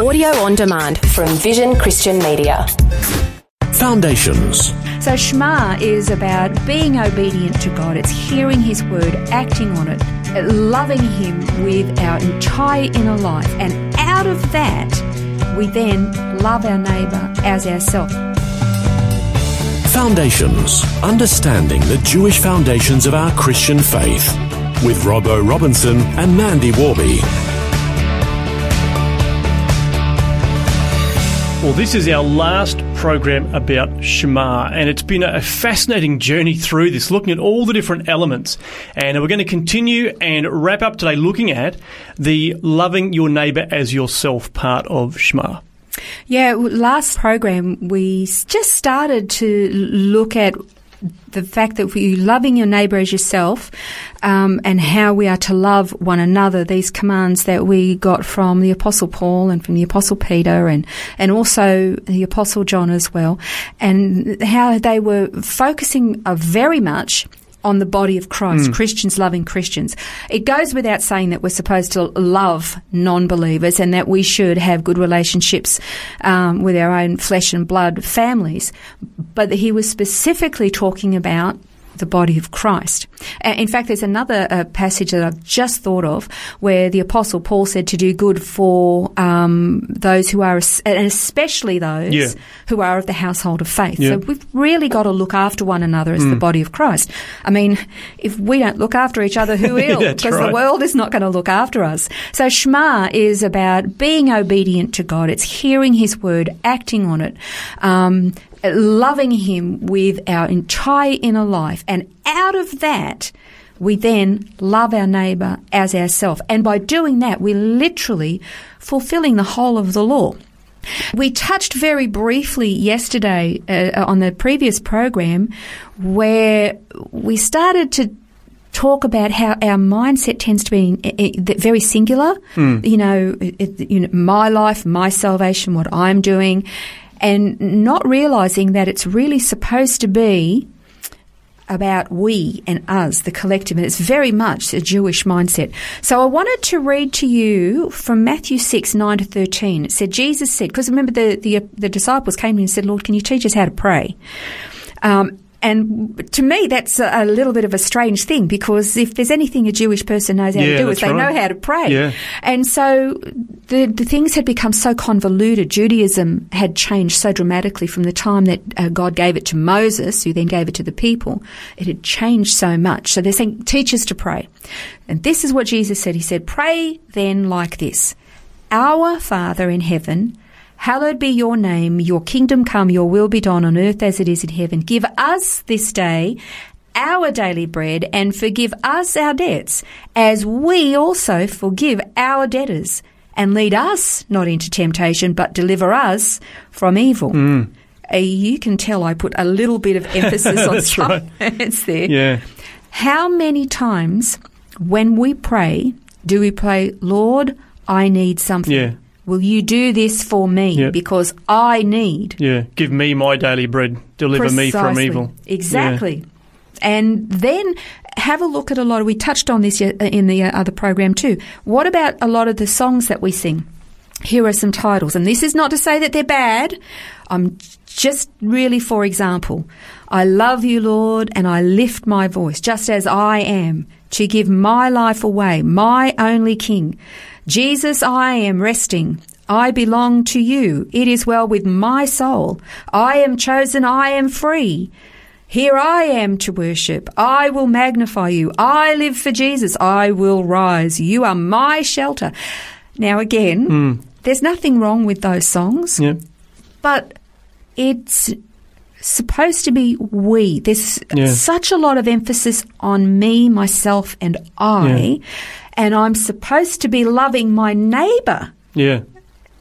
Audio on demand from Vision Christian Media. Foundations. So, Shema is about being obedient to God. It's hearing His word, acting on it, loving Him with our entire inner life. And out of that, we then love our neighbour as ourselves. Foundations. Understanding the Jewish foundations of our Christian faith. With Robbo Robinson and Mandy Worby. Well, this is our last program about Shema, and it's been a fascinating journey through this, looking at all the different elements. And we're going to continue and wrap up today looking at the loving your neighbour as yourself part of Shema. Yeah, last program we just started to look at the fact that we loving your neighbour as yourself, um, and how we are to love one another. These commands that we got from the Apostle Paul and from the Apostle Peter, and and also the Apostle John as well, and how they were focusing uh, very much on the body of Christ, mm. Christians loving Christians. It goes without saying that we're supposed to love non believers and that we should have good relationships um, with our own flesh and blood families. But he was specifically talking about the body of Christ. In fact, there's another uh, passage that I've just thought of where the Apostle Paul said to do good for um, those who are, and especially those yeah. who are of the household of faith. Yeah. So we've really got to look after one another as mm. the body of Christ. I mean, if we don't look after each other, who will? Because right. the world is not going to look after us. So Shema is about being obedient to God. It's hearing His word, acting on it, um, loving Him with our entire inner life. And out of that, we then love our neighbour as ourselves. And by doing that, we're literally fulfilling the whole of the law. We touched very briefly yesterday uh, on the previous program where we started to talk about how our mindset tends to be uh, uh, very singular. Mm. You know, it, you know, my life, my salvation, what I'm doing, and not realizing that it's really supposed to be about we and us, the collective, and it's very much a Jewish mindset. So I wanted to read to you from Matthew 6, 9 to 13. It said, Jesus said, because remember the, the, the disciples came to him and said, Lord, can you teach us how to pray? Um, and to me, that's a, a, little bit of a strange thing because if there's anything a Jewish person knows how yeah, to do, is they right. know how to pray. Yeah. And so the, the things had become so convoluted. Judaism had changed so dramatically from the time that uh, God gave it to Moses, who then gave it to the people. It had changed so much. So they're saying, teach us to pray. And this is what Jesus said. He said, pray then like this. Our Father in heaven, Hallowed be your name, your kingdom come, your will be done on earth as it is in heaven. Give us this day our daily bread and forgive us our debts as we also forgive our debtors. And lead us not into temptation, but deliver us from evil. Mm. Uh, you can tell I put a little bit of emphasis on some right. it's there. Yeah. How many times when we pray do we pray, Lord, I need something? Yeah. Will you do this for me? Yep. Because I need. Yeah, give me my daily bread, deliver Precisely. me from evil. Exactly. Yeah. And then have a look at a lot of, we touched on this uh, in the uh, other program too. What about a lot of the songs that we sing? Here are some titles, and this is not to say that they're bad. I'm just really, for example, I love you, Lord, and I lift my voice, just as I am, to give my life away, my only King. Jesus, I am resting. I belong to you. It is well with my soul. I am chosen. I am free. Here I am to worship. I will magnify you. I live for Jesus. I will rise. You are my shelter. Now, again, mm. there's nothing wrong with those songs, yeah. but it's supposed to be we. There's yeah. such a lot of emphasis on me, myself, and I. Yeah and I'm supposed to be loving my neighbour. Yeah.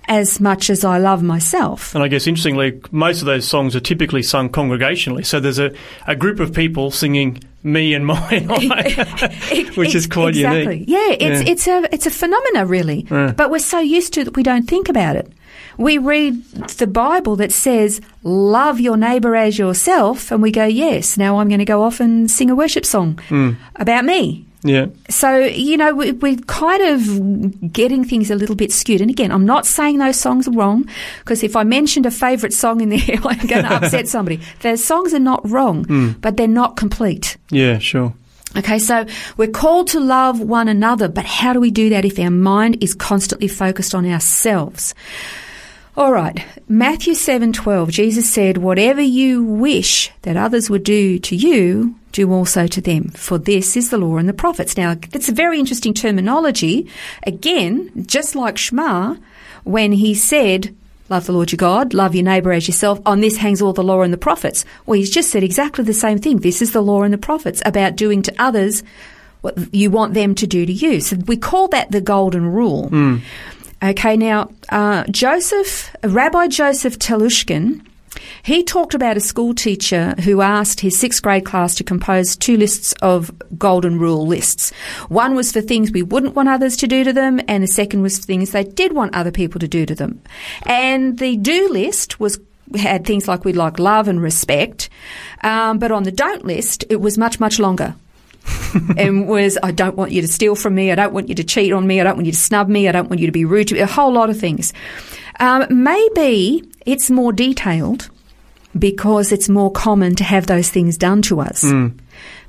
As much as I love myself. And I guess interestingly, most of those songs are typically sung congregationally. So there's a, a group of people singing me and mine, which is quite exactly. unique. Yeah, it's yeah. it's a it's a phenomena really. Yeah. But we're so used to it that we don't think about it. We read the Bible that says, love your neighbour as yourself, and we go, yes, now I'm going to go off and sing a worship song mm. about me. Yeah. So, you know, we, we're kind of getting things a little bit skewed. And again, I'm not saying those songs are wrong, because if I mentioned a favourite song in there, I'm going to upset somebody. Those songs are not wrong, hmm. but they're not complete. Yeah, sure. Okay, so we're called to love one another, but how do we do that if our mind is constantly focused on ourselves? All right, Matthew 7:12, Jesus said, "Whatever you wish that others would do to you, do also to them, for this is the law and the prophets." Now, that's a very interesting terminology. Again, just like Shema, when he said, Love the Lord your God, love your neighbour as yourself. On this hangs all the law and the prophets. Well, he's just said exactly the same thing. This is the law and the prophets about doing to others what you want them to do to you. So we call that the golden rule. Hmm. Okay, now uh, Joseph, Rabbi Joseph Telushkin, he talked about a school teacher who asked his sixth grade class to compose two lists of golden rule lists. One was for things we wouldn't want others to do to them, and the second was things they did want other people to do to them. And the do list was had things like we'd like love and respect, um, but on the don't list it was much much longer. and was I don't want you to steal from me, I don't want you to cheat on me, I don't want you to snub me, I don't want you to be rude to me, a whole lot of things. Um, maybe it's more detailed because it's more common to have those things done to us.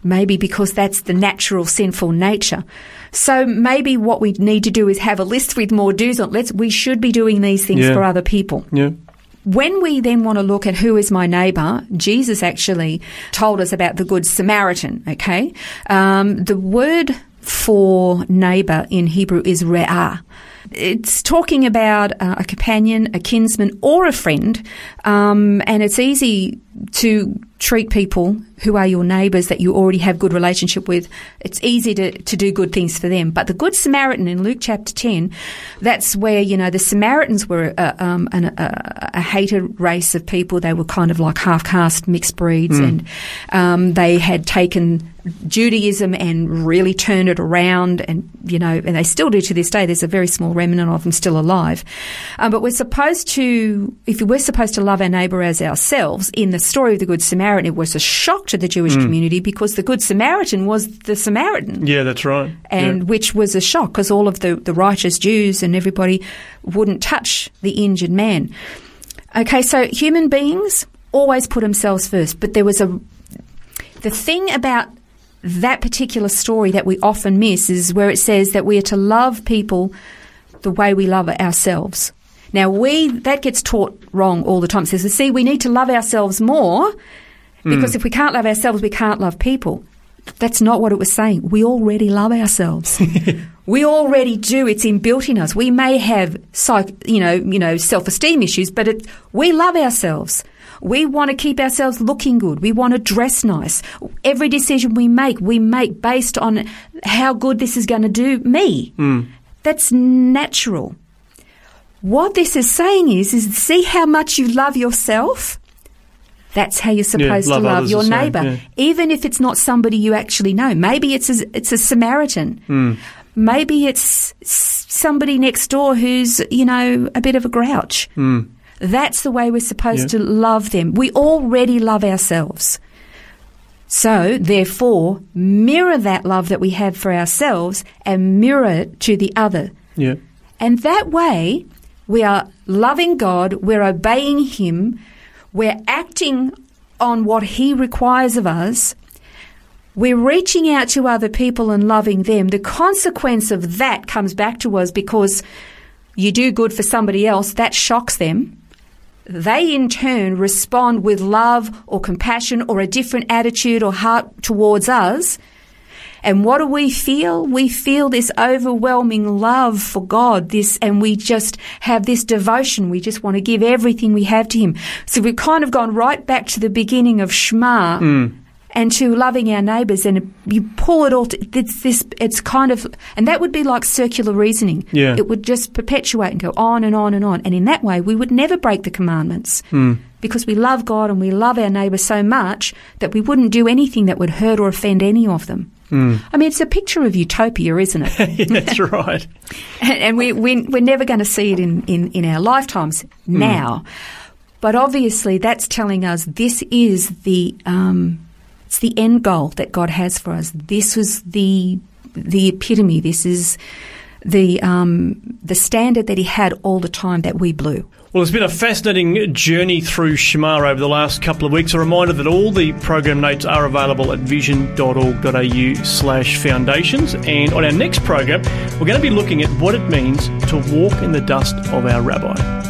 Maybe because that's the natural sinful nature. So maybe what we need to do is have a list with more do's on. Let's. We should be doing these things Yeah. for other people. Yeah. When we then want to look at who is my neighbour, Jesus actually told us about the Good Samaritan, okay? Um, the word for neighbour in Hebrew is re'ah. It's talking about uh, a companion, a kinsman, or a friend, um, and it's easy to treat people who are your neighbours that you already have good relationship with. It's easy to, to do good things for them. But the Good Samaritan in Luke chapter 10, that's where, you know, the Samaritans were uh, um, an, a, a hated race of people. They were kind of like half caste mixed breeds and um, they had taken Judaism and really turned it around and, you know, and they still do to this day. There's a very small remnant of them still alive. Um, but we're supposed to, if we're supposed to love our neighbour as ourselves, in the story of the Good Samaritan, it was a shock to the Jewish community because the Good Samaritan was the Samaritan Yeah, that's right. and yeah. which was a shock because all of the, the righteous Jews and everybody wouldn't touch the injured man. Okay, so human beings always put themselves first, but there was a the thing about that particular story that we often miss is where it says that we are to love people the way we love ourselves. Now we that gets taught wrong all the time. It says, see, we need to love ourselves more because hmm. if we can't love ourselves, we can't love people. That's not what it was saying. We already love ourselves. we already do. It's inbuilt in us. We may have psych, you know, you know, self-esteem issues, but it, we love ourselves. We want to keep ourselves looking good. We want to dress nice. Every decision we make, we make based on how good this is going to do me. That's natural. What this is saying is, is see how much you love yourself. That's how you're supposed love to love your neighbour, yeah. even if it's not somebody you actually know. Maybe it's a, it's a Samaritan. Maybe it's somebody next door who's you know a bit of a grouch. Hmm. That's the way we're supposed Yeah. to love them. We already love ourselves. So, therefore, mirror that love that we have for ourselves and mirror it to the other. Yeah. And that way, we are loving God, we're obeying Him, we're acting on what He requires of us, we're reaching out to other people and loving them. The consequence of that comes back to us because you do good for somebody else, that shocks them. They in turn respond with love or compassion or a different attitude or heart towards us. And what do we feel? We feel this overwhelming love for God, this, and we just have this devotion. We just want to give everything we have to Him. So we've kind of gone right back to the beginning of Shema hmm. And to loving our neighbours. And you pull it all, to, it's this, it's kind of, and that would be like circular reasoning. Yeah. It would just perpetuate and go on and on and on. And in that way, we would never break the commandments hmm. because we love God and we love our neighbour so much that we wouldn't do anything that would hurt or offend any of them. Hmm. I mean, it's a picture of utopia, isn't it? Yeah, that's right. and and we, we, we're never going to see it in, in, in our lifetimes hmm. now. But obviously, that's telling us this is the um, it's the end goal that God has for us. This was the the epitome. This is the um, the standard that he had all the time that we blew. Well, it's been a fascinating journey through Shema over the last couple of weeks. A reminder that all the program notes are available at vision.org.au slash foundations. And on our next program, we're going to be looking at what it means to walk in the dust of our rabbi.